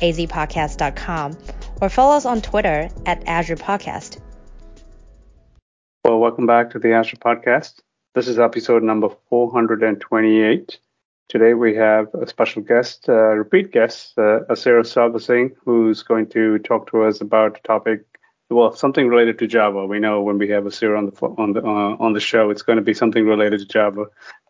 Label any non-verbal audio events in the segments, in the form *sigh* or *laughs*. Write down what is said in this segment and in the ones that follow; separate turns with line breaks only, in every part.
azpodcast.com or follow us on Twitter at Azure Podcast.
Well, welcome back to the Azure Podcast. This is episode number 428. Today we have a special guest, uh, repeat guest, uh, Asira who's going to talk to us about a topic, well, something related to Java. We know when we have Asira on the on the uh, on the show, it's going to be something related to Java.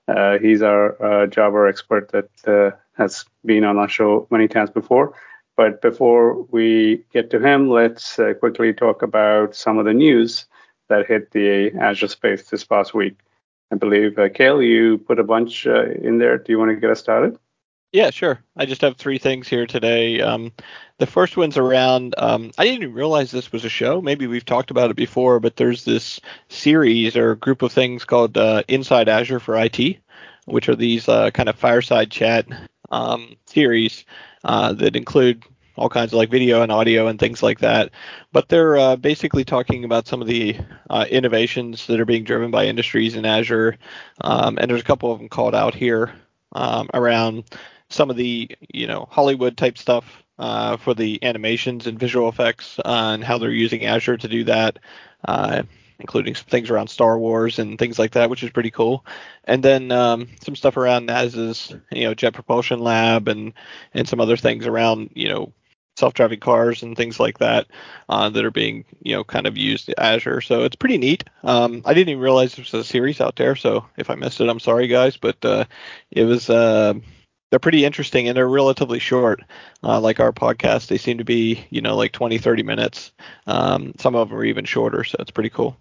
Uh, he's our uh, Java expert that uh, has been on our show many times before. But before we get to him, let's uh, quickly talk about some of the news that hit the Azure space this past week. I believe, uh, Cale, you put a bunch uh, in there. Do you want to get us started?
Yeah, sure. I just have three things here today. Um, the first one's around. Um, I didn't even realize this was a show. Maybe we've talked about it before, but there's this series or group of things called uh, Inside Azure for IT, which are these uh, kind of fireside chat um, series uh, that include all kinds of like video and audio and things like that. But they're uh, basically talking about some of the uh, innovations that are being driven by industries in Azure. Um, and there's a couple of them called out here um, around some of the you know Hollywood type stuff uh, for the animations and visual effects uh, and how they're using Azure to do that. Including some things around Star Wars and things like that, which is pretty cool. And then um, some stuff around NASA's, you know, Jet Propulsion Lab and and some other things around, you know, self-driving cars and things like that uh, that are being, you know, kind of used Azure. So it's pretty neat. Um, I didn't even realize there was a series out there. So if I missed it, I'm sorry, guys. But uh, it was. Uh, they're pretty interesting and they're relatively short uh, like our podcast they seem to be you know like 20 30 minutes um, some of them are even shorter so it's pretty cool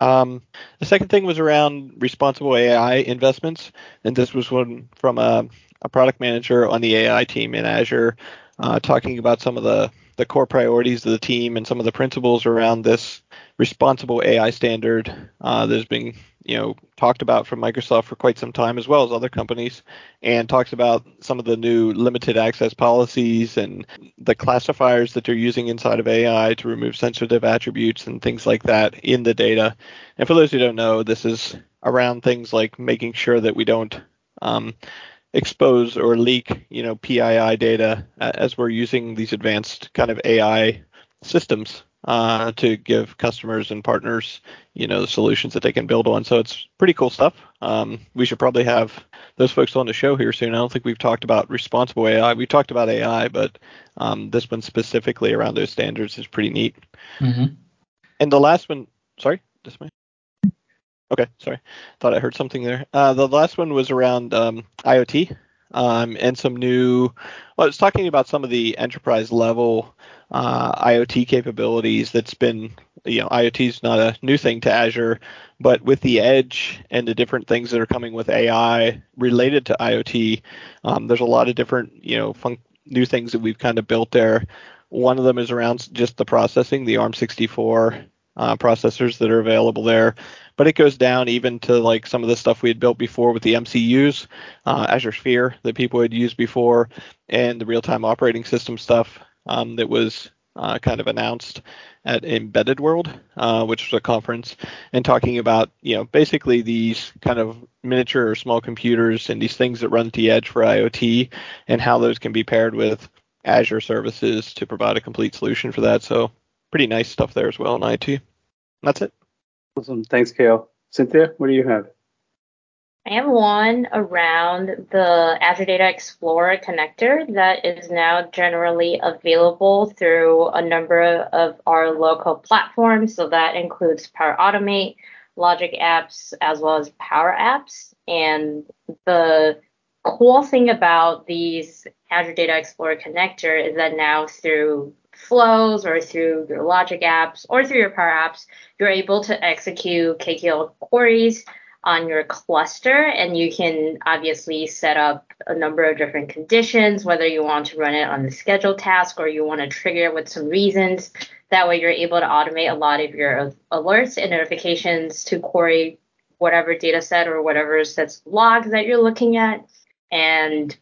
um, the second thing was around responsible AI investments, and this was one from a, a product manager on the AI team in Azure, uh, talking about some of the the core priorities of the team and some of the principles around this responsible AI standard uh, that has been you know talked about from Microsoft for quite some time as well as other companies and talks about some of the new limited access policies and the classifiers that they're using inside of AI to remove sensitive attributes and things like that in the data. And for those who don't know, this is around things like making sure that we don't um, expose or leak, you know, PII data as we're using these advanced kind of AI systems uh, to give customers and partners, you know, the solutions that they can build on. So it's pretty cool stuff. Um, we should probably have those folks on the show here soon. I don't think we've talked about responsible AI. We talked about AI, but um, this one specifically around those standards is pretty neat. Mm-hmm. And the last one, sorry, this way. Okay, sorry. Thought I heard something there. Uh, the last one was around um, IoT um, and some new. Well, it's talking about some of the enterprise level uh, IoT capabilities. That's been, you know, IoT is not a new thing to Azure, but with the edge and the different things that are coming with AI related to IoT, um, there's a lot of different, you know, fun- new things that we've kind of built there. One of them is around just the processing, the ARM64 uh, processors that are available there. But it goes down even to like some of the stuff we had built before with the MCUs, uh, Azure Sphere that people had used before, and the real-time operating system stuff um, that was uh, kind of announced at Embedded World, uh, which was a conference, and talking about you know basically these kind of miniature or small computers and these things that run at the edge for IoT, and how those can be paired with Azure services to provide a complete solution for that. So pretty nice stuff there as well in IT. That's it.
Awesome. Thanks, Cale. Cynthia, what do you have?
I have one around the Azure Data Explorer connector that is now generally available through a number of our low-code platforms. So that includes Power Automate, Logic Apps, as well as Power Apps. And the cool thing about these Azure Data Explorer connector is that now through flows or through your Logic apps or through your Power apps, you're able to execute KQL queries on your cluster and you can obviously set up a number of different conditions, whether you want to run it on the scheduled task or you want to trigger it with some reasons. That way you're able to automate a lot of your alerts and notifications to query whatever data set or whatever sets logs that you're looking at. And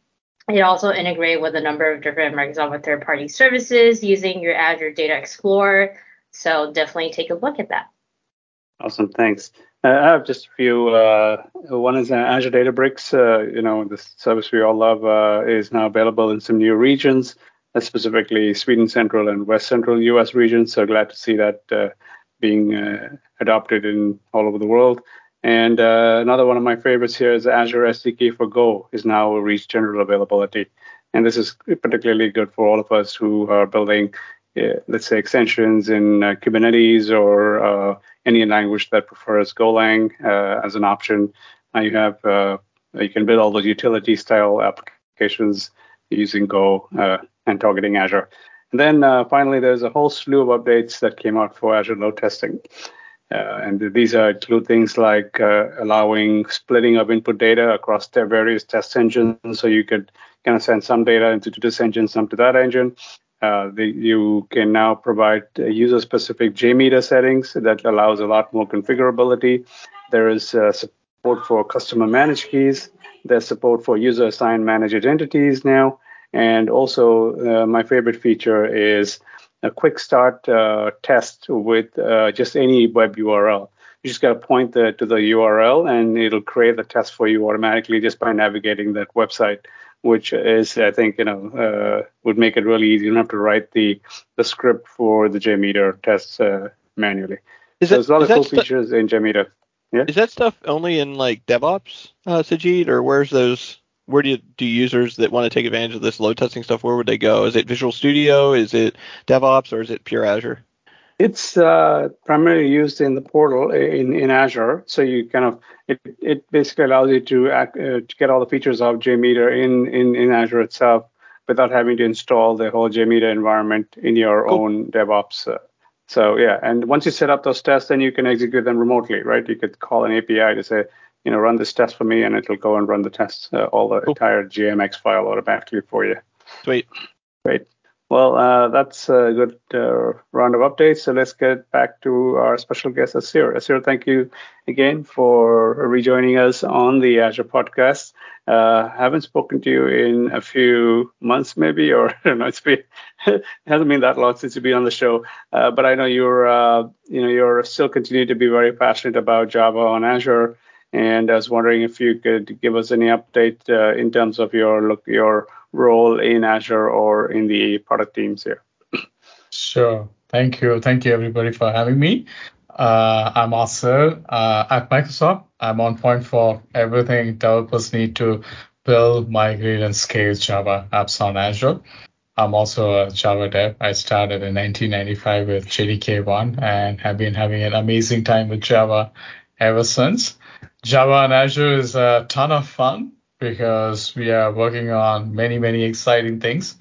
it also integrate with a number of different Microsoft third-party services using your Azure Data Explorer. So definitely take a look at that.
Awesome, thanks. Uh, I have just a few. Uh, one is uh, Azure Databricks. Uh, you know, the service we all love uh, is now available in some new regions, uh, specifically Sweden Central and West Central U.S. regions. So glad to see that being adopted in all over the world. And another one of my favorites here is Azure SDK for Go is now reached general availability. And this is particularly good for all of us who are building let's say extensions in uh, Kubernetes or uh, any language that prefers Golang uh, as an option. Now you have uh, you can build all those utility style applications using Go uh, and targeting Azure. And then uh, finally, there's a whole slew of updates that came out for Azure load testing. And these are include things like allowing splitting of input data across their various test engines. So you could kind of send some data into this engine, some to that engine. Uh, the, you can now provide uh, user-specific JMeter settings that allows a lot more configurability. There is uh, support for customer managed keys. There's support for user-assigned managed identities now. And also, uh, my favorite feature is a quick start uh, test with just any web URL. You just got to point the, to the URL and it'll create the test for you automatically just by navigating that website which is I think you know uh, would make it really easy. You don't have to write the the script for the JMeter tests uh, manually. Is so that, there's a lot of cool stu- features in JMeter.
Yeah. Is that stuff only in like DevOps, uh, Sujit, or where's those? Where do you, do users that want to take advantage of this load testing stuff? Where would they go? Is it Visual Studio? Is it DevOps, or is it pure Azure?
It's uh, primarily used in the portal in, in Azure. So you kind of it, it basically allows you to, act, uh, to get all the features of JMeter in, in, in Azure itself without having to install the whole JMeter environment in your cool. own DevOps. Uh, so yeah, and once you set up those tests, then you can execute them remotely, right? You could call an API to say, you know, run this test for me, and it'll go and run the tests, uh, all the cool. entire JMX file automatically for you.
Sweet.
Great. Well, uh, that's a good uh, round of updates. So let's get back to our special guest, Asir. Asir, thank you again for rejoining us on the Azure podcast. Uh, haven't spoken to you in a few months, maybe, or *laughs* I don't know. It's been it *laughs* hasn't been that long since you've been on the show, uh, but I know you're uh, you know you're still continue to be very passionate about Java on Azure. And I was wondering if you could give us any update uh, in terms of your look your role in Azure or in the product teams here.
Sure. Thank you. Thank you, everybody, for having me. Uh, I'm Asir uh, at Microsoft. I'm on point for everything developers need to build, migrate, and scale Java apps on Azure. I'm also a Java dev. I started in 1995 with JDK 1 and have been having an amazing time with Java ever since. Java on Azure is a ton of fun because we are working on many, many exciting things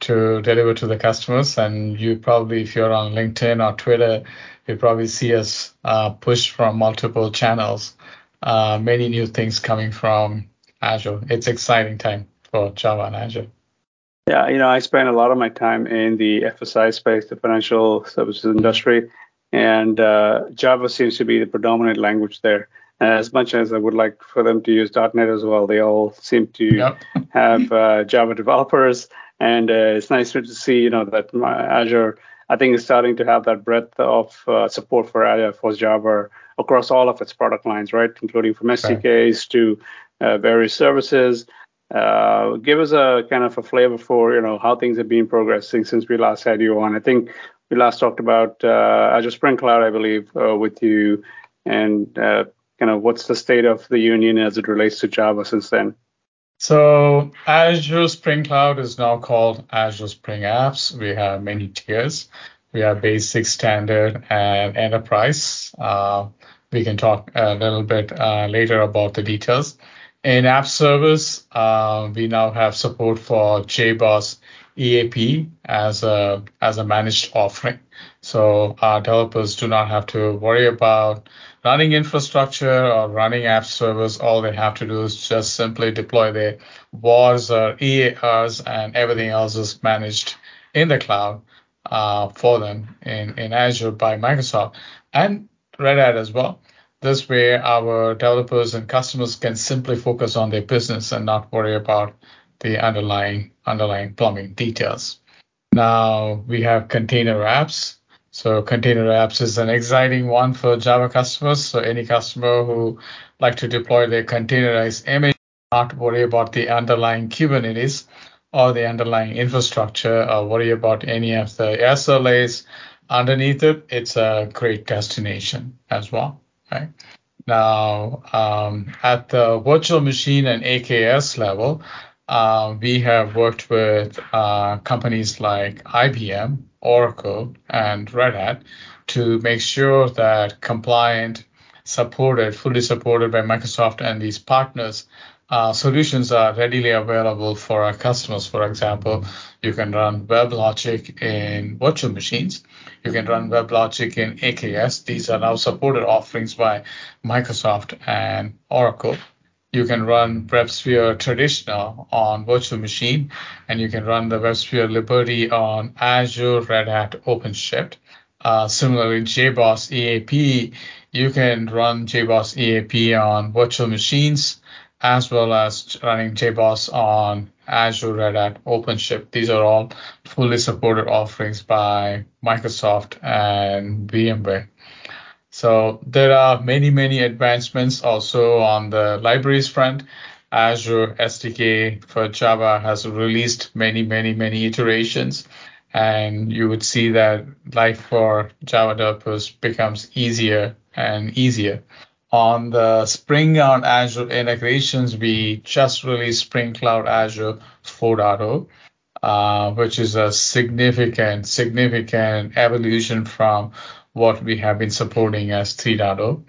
to deliver to the customers. And you probably, if you're on LinkedIn or Twitter, you probably see us uh, push from multiple channels, uh, many new things coming from Azure. It's exciting time for Java and Azure.
Yeah, you know, I spend a lot of my time in the FSI space, the financial services industry, and uh, Java seems to be the predominant language there as much as I would like for them to use .NET as well. They all seem to yep. *laughs* have uh, Java developers, and uh, it's nice to see you know that Azure I think is starting to have that breadth of uh, support for Azure for Java across all of its product lines, right, including from SDKs to uh, various services. Uh, give us a kind of a flavor for you know how things have been progressing since we last had you on. I think we last talked about uh, Azure Spring Cloud, I believe, with you, and kind of what's the state of the union as it relates to Java since then?
So Azure Spring Cloud is now called Azure Spring Apps. We have many tiers. We have basic, standard, and enterprise. Uh, we can talk a little bit uh, later about the details. In App Service, uh, we now have support for JBoss EAP as a as a managed offering. So our developers do not have to worry about running infrastructure or running app servers, all they have to do is just simply deploy their WARs or EARs, and everything else is managed in the cloud uh, for them in, in Azure by Microsoft and Red Hat as well. This way, our developers and customers can simply focus on their business and not worry about the underlying underlying plumbing details. Now we have container apps. So container apps is an exciting one for Java customers. So any customer who like to deploy their containerized image, not worry about the underlying Kubernetes or the underlying infrastructure or worry about any of the SLAs underneath it, it's a great destination as well. Right? Now, um, at the virtual machine and AKS level, uh, we have worked with uh, companies like IBM, Oracle, and Red Hat to make sure that compliant, supported, fully supported by Microsoft and these partners uh, solutions are readily available for our customers. For example, you can run WebLogic in virtual machines. You can run WebLogic in AKS. These are now supported offerings by Microsoft and Oracle. You can run WebSphere traditional on virtual machine, and you can run the WebSphere Liberty on Azure, Red Hat, OpenShift. Uh, similarly, JBoss EAP, you can run JBoss EAP on virtual machines as well as running JBoss on Azure, Red Hat, OpenShift. These are all fully supported offerings by Microsoft and VMware. So there are many, many advancements also on the libraries front. Azure SDK for Java has released many, many, many iterations. And you would see that life for Java developers becomes easier and easier on the Spring on Azure integrations, we just released Spring Cloud Azure 4.0, uh, which is a significant, significant evolution from what we have been supporting as 3.0.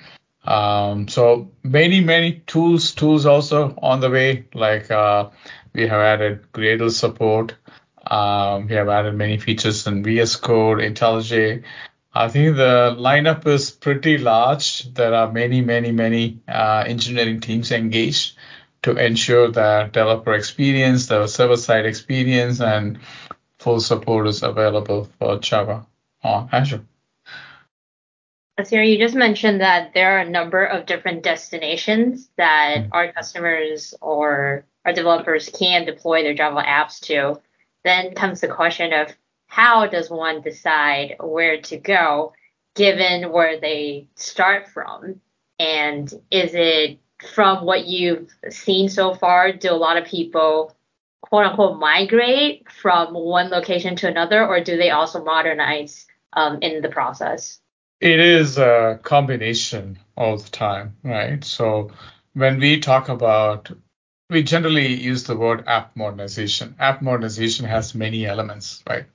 Um, so many, many tools, tools also on the way. Like uh, we have added Gradle support. Um, we have added many features in VS Code, IntelliJ. I think the lineup is pretty large. There are many, many, many uh, engineering teams engaged to ensure that developer experience, the server side experience, and full support is available for Java on Azure.
Asira, you just mentioned that there are a number of different destinations that mm-hmm. our customers or our developers can deploy their Java apps to. Then comes the question of how does one decide where to go given where they start from? And is it from what you've seen so far, do a lot of people quote unquote migrate from one location to another, or do they also modernize um, in the process?
It is a combination all the time, right? So when we talk about we generally use the word app modernization. App modernization has many elements, right?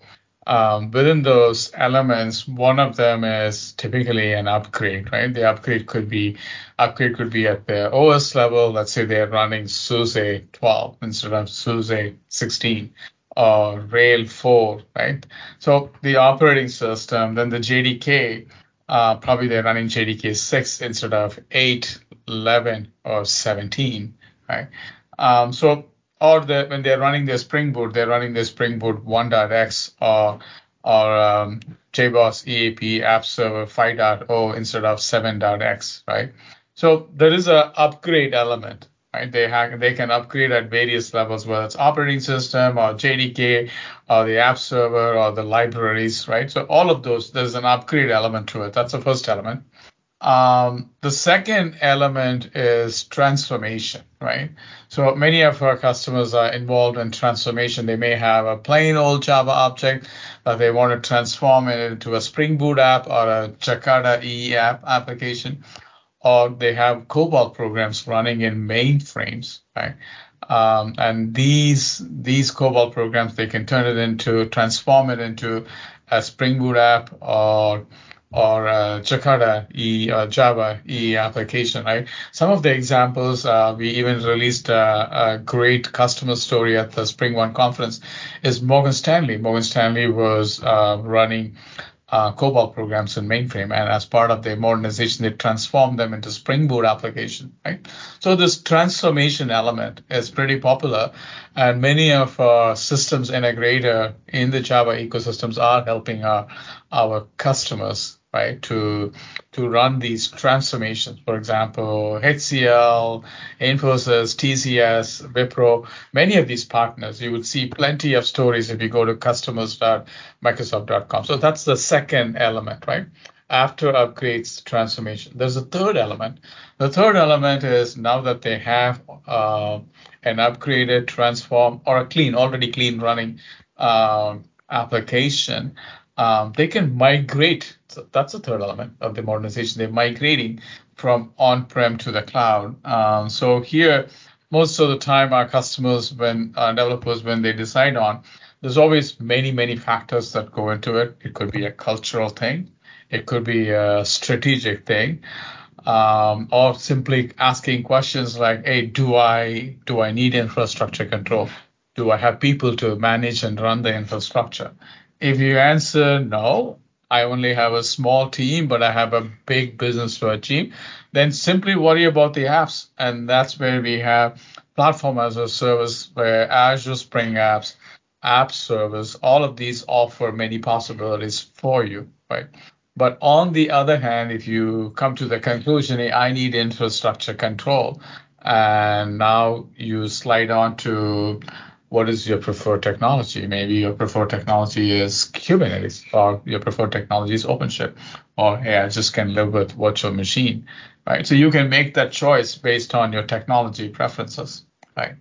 Um, within those elements, one of them is typically an upgrade, right? The upgrade could be upgrade could be at the OS level. Let's say they're running SUSE 12 instead of SUSE 16 or RHEL 4, right? So the operating system, then the JDK, uh, probably they're running JDK 6 instead of 8, 11, or 17, right? Um, so or the, when they're running their Spring Boot, they're running their Spring Boot 1.x or or um, JBoss EAP App Server 5.0 instead of 7.x, right? So there is a upgrade element, right? They have, they can upgrade at various levels, whether it's operating system or JDK or the app server or the libraries, right? So all of those, there's an upgrade element to it. That's the first element. Um, the second element is transformation, right? So many of our customers are involved in transformation. They may have a plain old Java object that they want to transform it into a Spring Boot app or a Jakarta EE app application, or they have COBOL programs running in mainframes, right? Um, and these these COBOL programs they can turn it into transform it into a Spring Boot app or or uh, Jakarta E uh, Java E application, right? Some of the examples, uh, we even released a, a, great customer story at the Spring One conference, is Morgan Stanley. Morgan Stanley was uh, running uh, COBOL programs in mainframe, and as part of their modernization, they transform them into Spring Boot application, right? So this transformation element is pretty popular, and many of our systems integrator in the Java ecosystems are helping our our customers right, to to run these transformations. For example, HCL, Infosys, TCS, Wipro, many of these partners, you would see plenty of stories if you go to customers.microsoft.com. So that's the second element, right? After upgrades, transformation. There's a third element. The third element is now that they have uh, an upgraded, transform, or a clean, already clean running uh, application, um, they can migrate. So that's the third element of the modernization. They're migrating from on-prem to the cloud. Um, so here, most of the time, our customers, when our developers, when they decide on, there's always many, many factors that go into it. It could be a cultural thing. It could be a strategic thing. Um, or simply asking questions like, "Hey, do I do I need infrastructure control? Do I have people to manage and run the infrastructure? If you answer no, I only have a small team, but I have a big business to achieve, then simply worry about the apps. And that's where we have platform as a service where Azure Spring Apps, App Service, all of these offer many possibilities for you, right? But on the other hand, if you come to the conclusion, I need infrastructure control, and now you slide on to what is your preferred technology? Maybe your preferred technology is Kubernetes, or your preferred technology is OpenShift, or hey, I just can live with virtual machine, right? So you can make that choice based on your technology preferences, right?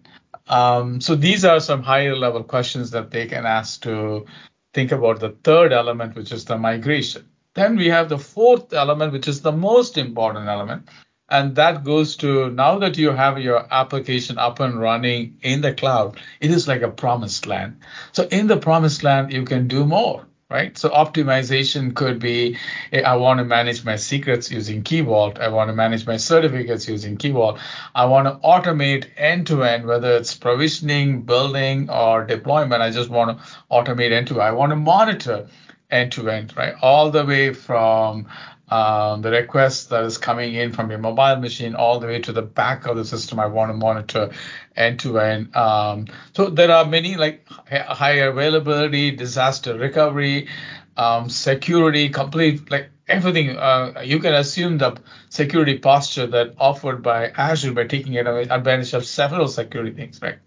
Um, so these are some higher level questions that they can ask to think about the third element, which is the migration. Then we have the fourth element, which is the most important element, and that goes to now that you have your application up and running in the cloud, it is like a promised land. So in the promised land, you can do more, right? So optimization could be I want to manage my secrets using Key Vault. I want to manage my certificates using Key Vault. I want to automate end to end, whether it's provisioning, building, or deployment. I just want to automate end to end. I want to monitor end to end, right? All the way from um, the request that is coming in from your mobile machine all the way to the back of the system I want to monitor end to end. Um, so there are many like high availability, disaster recovery, um, security, complete like everything. Uh, you can assume the security posture that offered by Azure by taking advantage of several security things, right?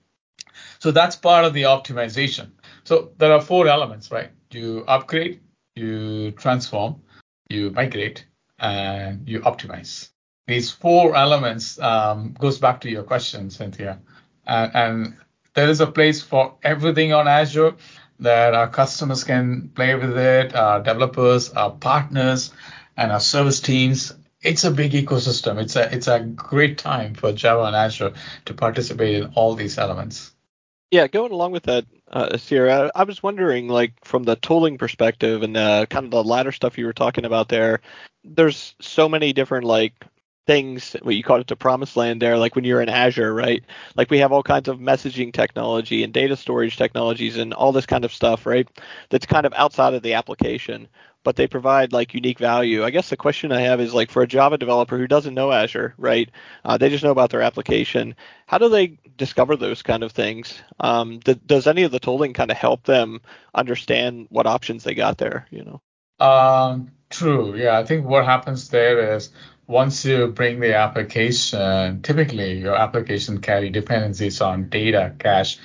So that's part of the optimization. So there are four elements, right? You upgrade, you transform, you migrate, and you optimize. These four elements um, goes back to your question, Cynthia, and, and there is a place for everything on Azure that our customers can play with it, our developers, our partners, and our service teams. It's a big ecosystem. It's a it's a great time for Java and Azure to participate in all these elements.
Yeah, going along with that, uh, Sierra, I was wondering, like, from the tooling perspective and uh, kind of the latter stuff you were talking about there, there's so many different, like, things, what you call it, the promised land there, like when you're in Azure, right? Like, we have all kinds of messaging technology and data storage technologies and all this kind of stuff, right? That's kind of outside of the application but they provide like unique value. I guess the question I have is like for a Java developer who doesn't know Azure, right? Uh, they just know about their application. How do they discover those kind of things? Um, th- does any of the tooling kind of help them understand what options they got there? You know.
Um, true. Yeah, I think what happens there is once you bring the application, typically your application carry dependencies on data, cache,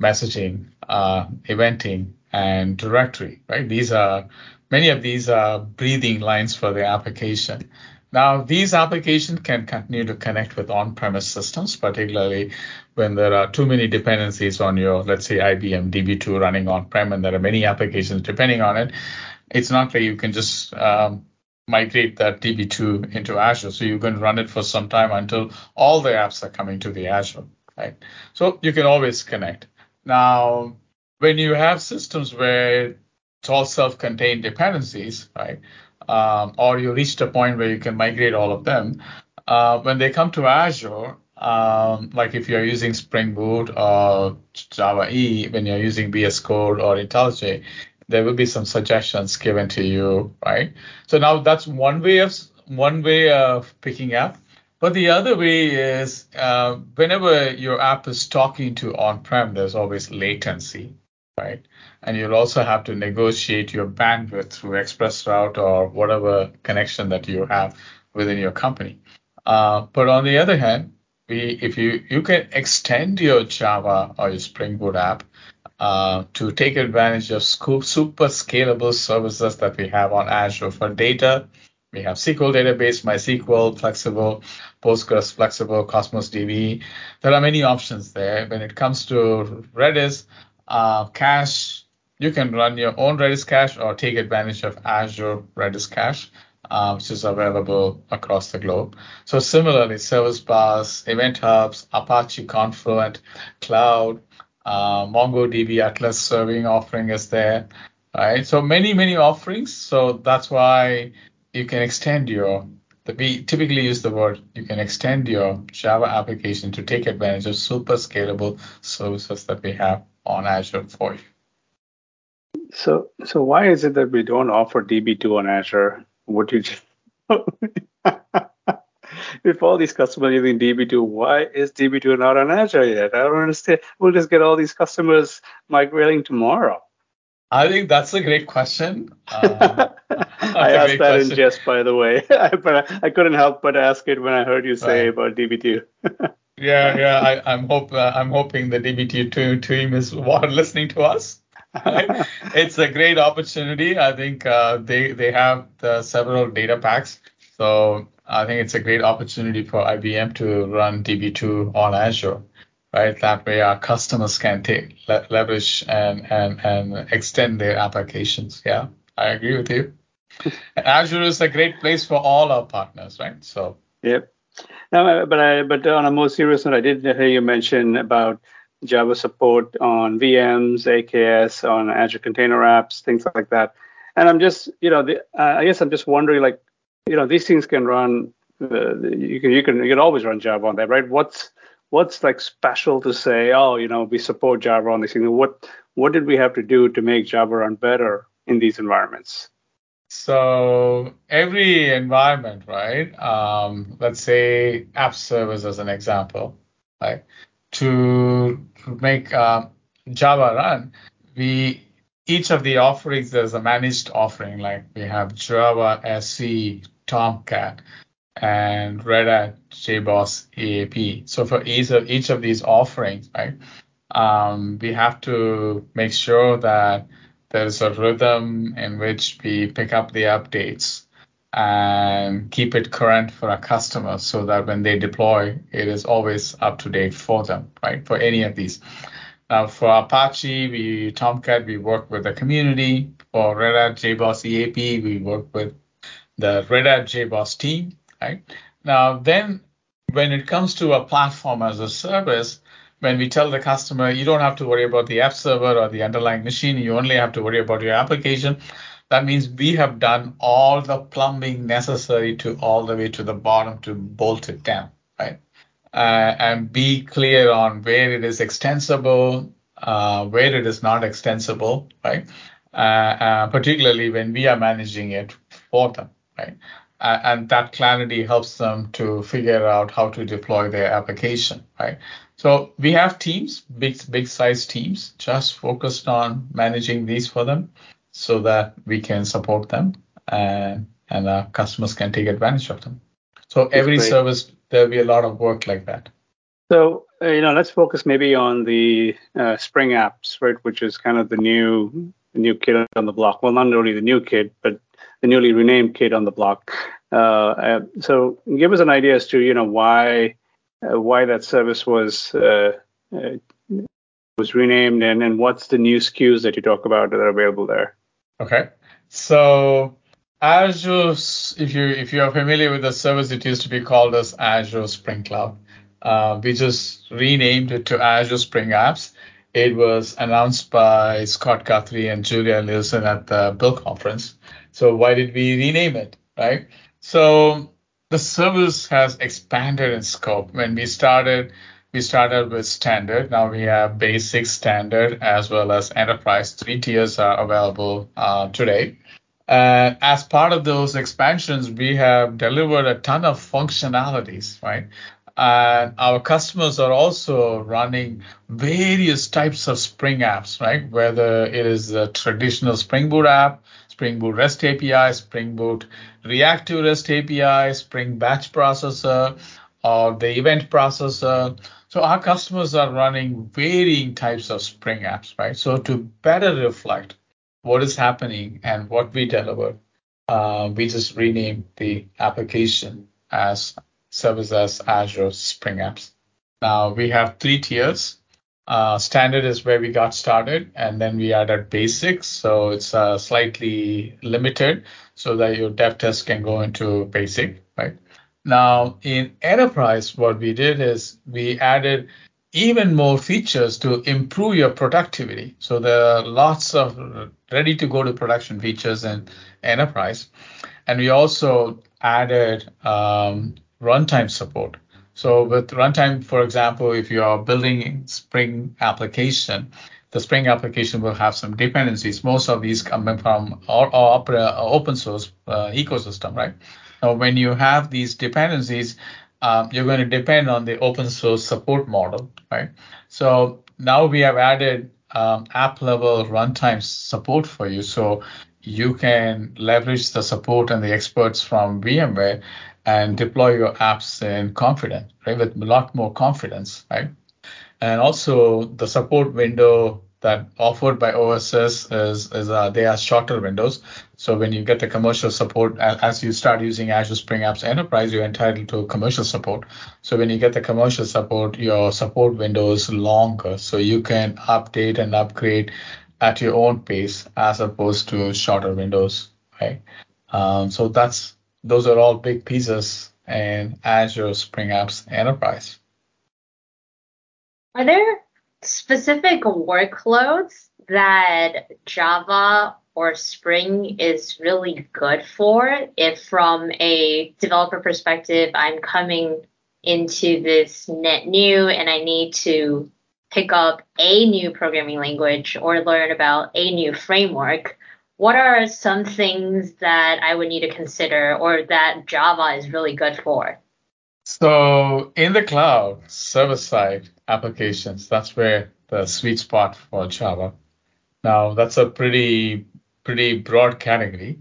messaging, uh, eventing, and directory, right? These are Many of these are breathing lines for the application. Now, these applications can continue to connect with on-premise systems, particularly when there are too many dependencies on your, let's say, IBM DB2 running on-prem, and there are many applications depending on it. It's not that you can just um, migrate that DB2 into Azure. So you can run it for some time until all the apps are coming to the Azure, right? So you can always connect. Now, when you have systems where it's all self-contained dependencies, right? Um, or you reached a point where you can migrate all of them. Uh, when they come to Azure, um, like if you're using Spring Boot or Java E, when you're using VS Code or IntelliJ, there will be some suggestions given to you, right? So now that's one way of one way of picking up. But the other way is uh, whenever your app is talking to on-prem, there's always latency, right? And you'll also have to negotiate your bandwidth through ExpressRoute or whatever connection that you have within your company. Uh, but on the other hand, we, if you you can extend your Java or your Spring Boot app uh, to take advantage of super scalable services that we have on Azure for data. We have SQL database, MySQL, Flexible, Postgres, Flexible, Cosmos DB. There are many options there. When it comes to Redis, uh, cache, you can run your own Redis cache or take advantage of Azure Redis cache. Uh, which is available across the globe. So similarly, service bus, event hubs, Apache Confluent, cloud, uh, MongoDB Atlas serving offering is there, right? So many, many offerings. So that's why you can extend your, we typically use the word, you can extend your Java application to take advantage of super scalable services that we have on Azure for you.
So, so why is it that we don't offer DB2 on Azure? Would you just *laughs* if all these customers using DB2, why is DB2 not on Azure yet? I don't understand. We'll just get all these customers migrating tomorrow.
I think that's a great question. *laughs* *laughs* Uh,
I asked that question. in jest, by the way, but I, I, couldn't help but ask it when I heard you say right. about DB2.
Yeah, yeah. I, am hope uh, I'm hoping the DB2 team is *laughs* listening to us. *laughs* it's a great opportunity. I think uh, they they have the several data packs, so I think it's a great opportunity for IBM to run DB2 on Azure, right? That way our customers can take le- leverage and, and, and extend their applications. Yeah, I agree with you. *laughs* Azure is a great place for all our partners, right? So.
Yep. No, but I, but on a more serious note, I did hear you mention about Java support on VMs, AKS, on Azure Container Apps, things like that. And I'm just, you know, the, uh, I guess I'm just wondering, like, you know these things can run uh, you can you can you can always run Java on that, right? What's what's like special to say? Oh, you know, we support Java on these things. What what did we have to do to make Java run better in these environments?
So every environment, right? Um, let's say app servers as an example, right? To make uh, Java run, we each of the offerings there's a managed offering like we have Java SE, Tomcat, and Red Hat JBoss EAP. So for each of each of these offerings, right, um, we have to make sure that there's a rhythm in which we pick up the updates and keep it current for our customers so that when they deploy, it is always up to date for them, right? For any of these. Now for Apache, we Tomcat, we work with the community. For Red Hat JBoss EAP, we work with the Red Hat JBoss team, right? Now, then when it comes to a platform as a service, when we tell the customer, you don't have to worry about the app server or the underlying machine, you only have to worry about your application. That means we have done all the plumbing necessary to all the way to the bottom to bolt it down, right? Uh, and be clear on where it is extensible, uh, where it is not extensible, right? Uh, uh particularly when we are managing it for them right? Uh, and that clarity helps them to figure out how to deploy their application, right? So we have teams, big big size teams, just focused on managing these for them, so that we can support them and and our customers can take advantage of them. So That's every great. service there'll be a lot of work like that.
So uh, you know, let's focus maybe on the uh, Spring apps, right, which is kind of the new the new kid on the block. Well, not only the new kid, but the newly renamed kid on the block. Uh, uh, so give us an idea as to you know why why that service was uh, uh, was renamed and and what's the new SKUs that you talk about that are available there.
Okay, so Azure, if you if you are familiar with the service, it used to be called as Azure Spring Cloud. Uh, we just renamed it to Azure Spring Apps. It was announced by Scott Guthrie and Julia Liuson at the Build conference. So why did we rename it, right? So the service has expanded in scope. When we started, we started with standard. Now we have basic, standard, as well as enterprise. Three tiers are available uh, today. As part of those expansions, we have delivered a ton of functionalities, right? And our customers are also running various types of Spring apps, right? Whether it is a traditional Spring Boot app, Spring Boot REST API, Spring Boot reactive REST API, Spring Batch Processor, or the event processor. So our customers are running varying types of Spring apps, right? So to better reflect what is happening and what we deliver, uh, we just renamed the application as Service as Azure Spring Apps. Now we have three tiers. Uh, standard is where we got started, and then we added basics, so it's uh, slightly limited, so that your dev test can go into basic, right? Now in enterprise, what we did is we added even more features to improve your productivity. So there are lots of ready to go to production features in enterprise, and we also added um, runtime support. So with runtime, for example, if you are building Spring application, the Spring application will have some dependencies. Most of these come from our, our open source uh, ecosystem, right? Now, when you have these dependencies, um, you're going to depend on the open source support model, right? So now we have added um, app level runtime support for you. So you can leverage the support and the experts from VMware and deploy your apps in confidence, right? With a lot more confidence, right? And also the support window that offered by OSS is, is uh, they are shorter windows. So when you get the commercial support, as you start using Azure Spring Apps Enterprise, you're entitled to commercial support. So when you get the commercial support, your support window is longer. So you can update and upgrade at your own pace as opposed to shorter windows, right? Um, so that's those are all big pieces in Azure Spring Apps Enterprise.
Are there specific workloads that Java or Spring is really good for? If from a developer perspective, I'm coming into this net new and I need to pick up a new programming language or learn about a new framework, what are some things that I would need to consider or that Java is really good for?
So in the cloud, server side applications, that's where the sweet spot for Java. Now that's a pretty pretty broad category.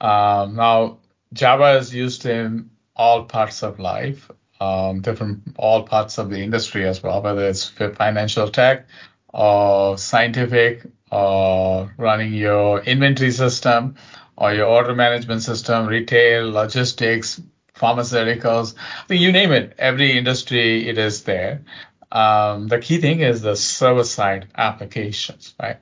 Um, now Java is used in all parts of life, um, different all parts of the industry as well, whether it's financial tech or scientific or running your inventory system or your order management system, retail, logistics, pharmaceuticals, I mean, you name it, every industry it is there. Um, the key thing is the server side applications, right?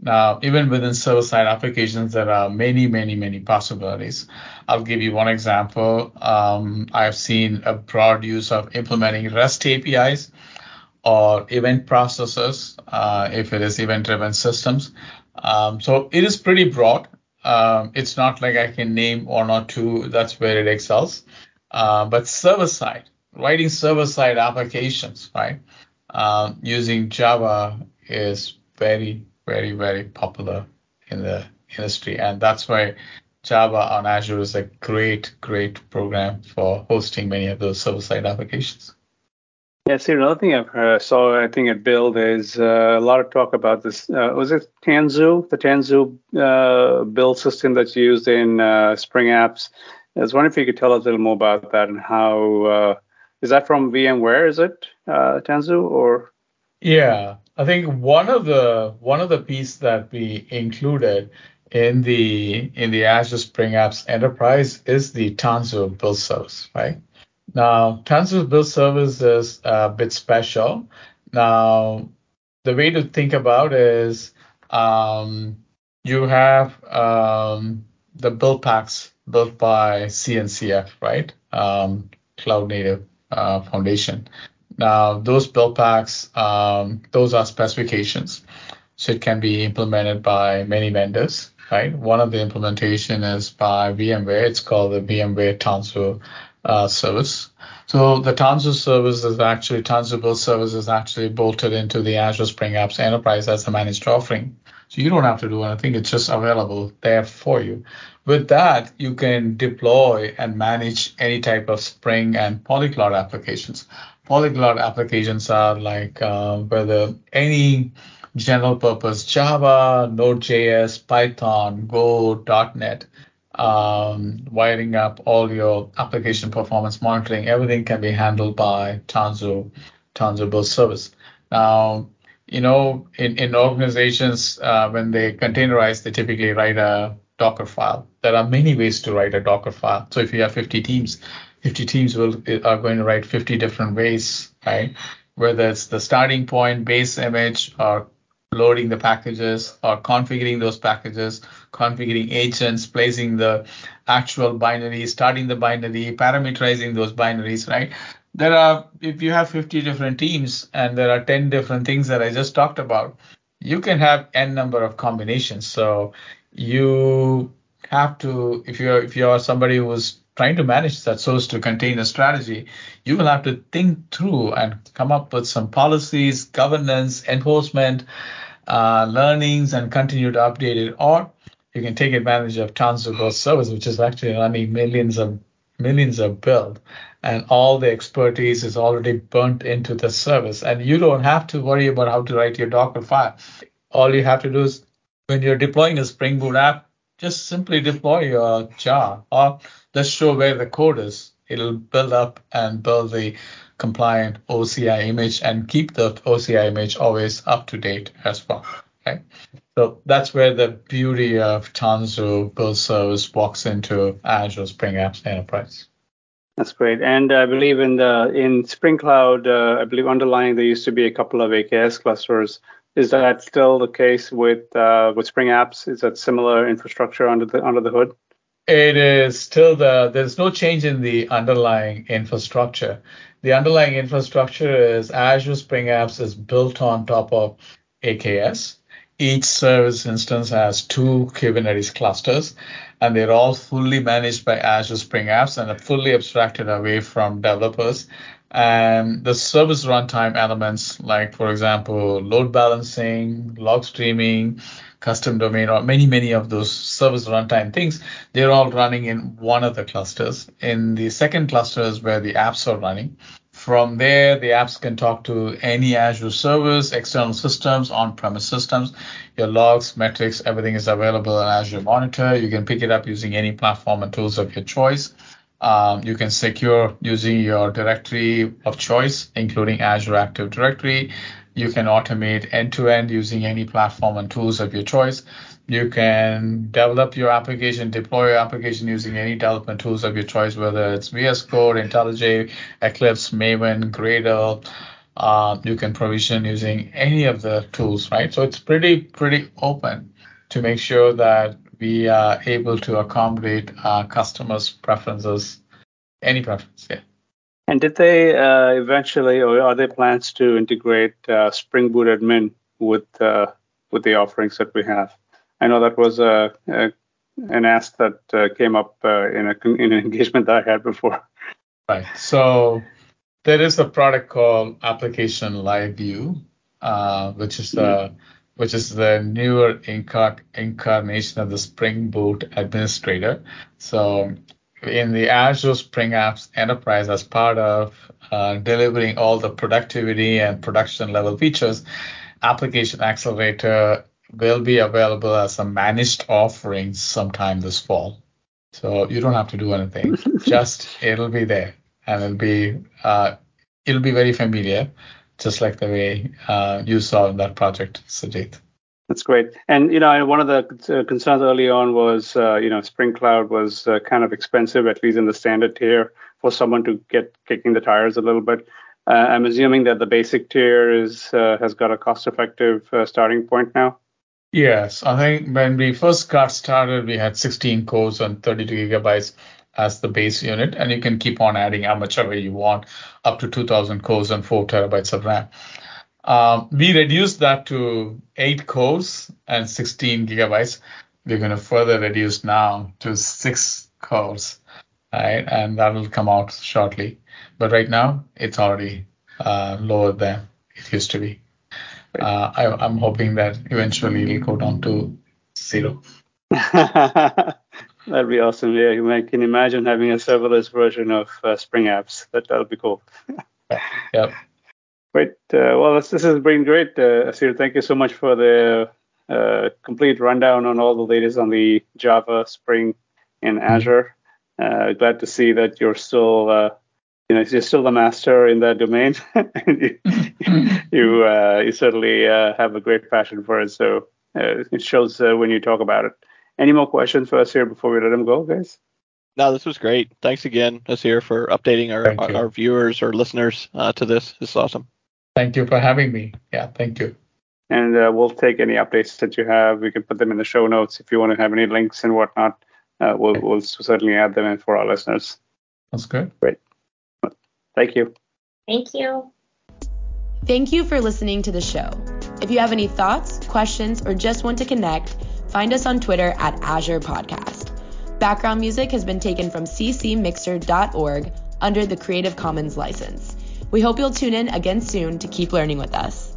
Now, even within server side applications, there are many, many, many possibilities. I'll give you one example. Um, I've seen a broad use of implementing REST APIs or event processors uh, if it is event driven systems. Um, so it is pretty broad. Um, it's not like I can name one or two. That's where it excels. Uh, but server side, writing server side applications, right? Uh, using Java is very, very, very popular in the industry. And that's why Java on Azure is a great, great program for hosting many of those server side applications.
Yeah, see, another thing I've heard, saw, I think at Build is uh, a lot of talk about this. Uh, was it Tanzu, the Tanzu uh, build system that's used in uh, Spring Apps? I was wondering if you could tell us a little more about that and how uh, is that from VMware? Is it uh, Tanzu or?
Yeah, I think one of the one of the piece that we included in the in the Azure Spring Apps Enterprise is the Tanzu build service, right? Now, Tanzu build service is a bit special. Now, the way to think about is um, you have um, the build packs built by CNCF, right? Um, Cloud Native uh, Foundation. Now, those build packs, um, those are specifications. So it can be implemented by many vendors, right? One of the implementation is by VMware. It's called the VMware Tanzu uh, service. So the Tanzu service is actually Tanzu Build service is actually bolted into the Azure Spring Apps Enterprise as a managed offering. So you don't have to do anything; it's just available there for you. With that, you can deploy and manage any type of Spring and Polyglot applications. Polyglot applications are like uh, whether any general purpose Java, Node.js, Python, Go, .NET, um, wiring up all your application performance monitoring, everything can be handled by Tanzu, Tanzu Build Service. Now, you know, in, in organizations, uh, when they containerize, they typically write a Docker file. There are many ways to write a Docker file. So if you have 50 teams, 50 teams will are going to write 50 different ways, right? Whether it's the starting point, base image, or loading the packages or configuring those packages, configuring agents, placing the actual binary, starting the binary, parameterizing those binaries, right? There are, if you have 50 different teams and there are 10 different things that I just talked about, you can have n number of combinations. So you have to, if you're if you're somebody who's trying to manage that source to container strategy, you will have to think through and come up with some policies, governance, enforcement, uh, learnings and continue to update it. Or you can take advantage of Build service, which is actually running millions of millions of build and all the expertise is already burnt into the service and you don't have to worry about how to write your docker file all you have to do is when you're deploying a spring boot app just simply deploy your jar or just show where the code is it'll build up and build the compliant OCI image and keep the OCI image always up to date as well. Okay. So that's where the beauty of Tanzu Build Service walks into Azure Spring Apps Enterprise.
That's great. And I believe in the in Spring Cloud, uh, I believe underlying there used to be a couple of AKS clusters. Is that still the case with uh, with Spring Apps? Is that similar infrastructure under the under the hood?
It is still the there's no change in the underlying infrastructure. The underlying infrastructure is Azure Spring Apps is built on top of AKS. Each service instance has two Kubernetes clusters, and they're all fully managed by Azure Spring Apps and are fully abstracted away from developers. And the service runtime elements, like for example, load balancing, log streaming, custom domain, or many, many of those service runtime things, they're all running in one of the clusters. In the second cluster is where the apps are running. From there, the apps can talk to any Azure service, external systems, on-premise systems. Your logs, metrics, everything is available in Azure Monitor. You can pick it up using any platform and tools of your choice. Um, you can secure using your directory of choice, including Azure Active Directory. You can automate end to end using any platform and tools of your choice. You can develop your application, deploy your application using any development tools of your choice, whether it's VS Code, IntelliJ, Eclipse, Maven, Gradle. Uh, you can provision using any of the tools, right? So it's pretty, pretty open to make sure that we are able to accommodate our customers' preferences, any preference, yeah.
And did they uh, eventually, or are there plans to integrate uh, Spring Boot Admin with uh, with the offerings that we have? I know that was a, a an ask that uh, came up uh, in a in an *laughs* engagement that I had before.
Right. So there is a product called Application Live View, uh, which is the which is the newer incar- incarnation of the Spring Boot Administrator. So in the Azure Spring Apps Enterprise as part of uh, delivering all the productivity and production level features, Application Accelerator will be available as a managed offering sometime this fall. So you don't have to do anything. *laughs* just it'll be there and it'll be uh, it'll be very familiar, just like the way uh, you saw in that project, Sujit.
That's great. And you know, one of the uh, concerns early on was, uh, you know, Spring Cloud was uh, kind of expensive, at least in the standard tier, for someone to get kicking the tires a little bit. Uh, I'm assuming that the basic tier is uh, has got a cost-effective uh, starting point now.
Yes, I think when we first got started, we had 16 cores and 32 gigabytes as the base unit, and you can keep on adding how much ever you want, up to 2,000 cores and 4 terabytes of RAM. Um, we reduced that to eight cores and 16 gigabytes. We're going to further reduce now to six cores right? And that will come out shortly. But right now, it's already uh, lower than it used to be. Uh, I, am hoping that eventually it'll go down to zero. *laughs*
That'd be awesome. Yeah, you can imagine having a serverless version of uh, Spring Apps. That that'll be cool. *laughs*
yep.
Great. Uh, well, this, this has been great, uh, Asir. Thank you so much for the uh, complete rundown on all the latest on the Java, Spring, and mm-hmm. Azure. Uh, glad to see that you're still, uh, you know, you're still the master in that domain. *laughs* you *laughs* you, uh, you certainly uh, have a great passion for it. So uh, it shows uh, when you talk about it. Any more questions for us here before we let him go, guys?
No, this was great. Thanks again, Asir, for updating our, our, our, viewers or listeners to this. This is awesome.
Thank you for having me. Yeah, thank you.
And we'll take any updates that you have. We can put them in the show notes if you want to have any links and whatnot uh, we'll, we'll certainly add them in for our listeners.
That's good.
Great. Thank you.
Thank you.
Thank you for listening to the show. If you have any thoughts, questions, or just want to connect, find us on Twitter at Azure Podcast. Background music has been taken from ccmixter.org under the Creative Commons license. We hope you'll tune in again soon to keep learning with us.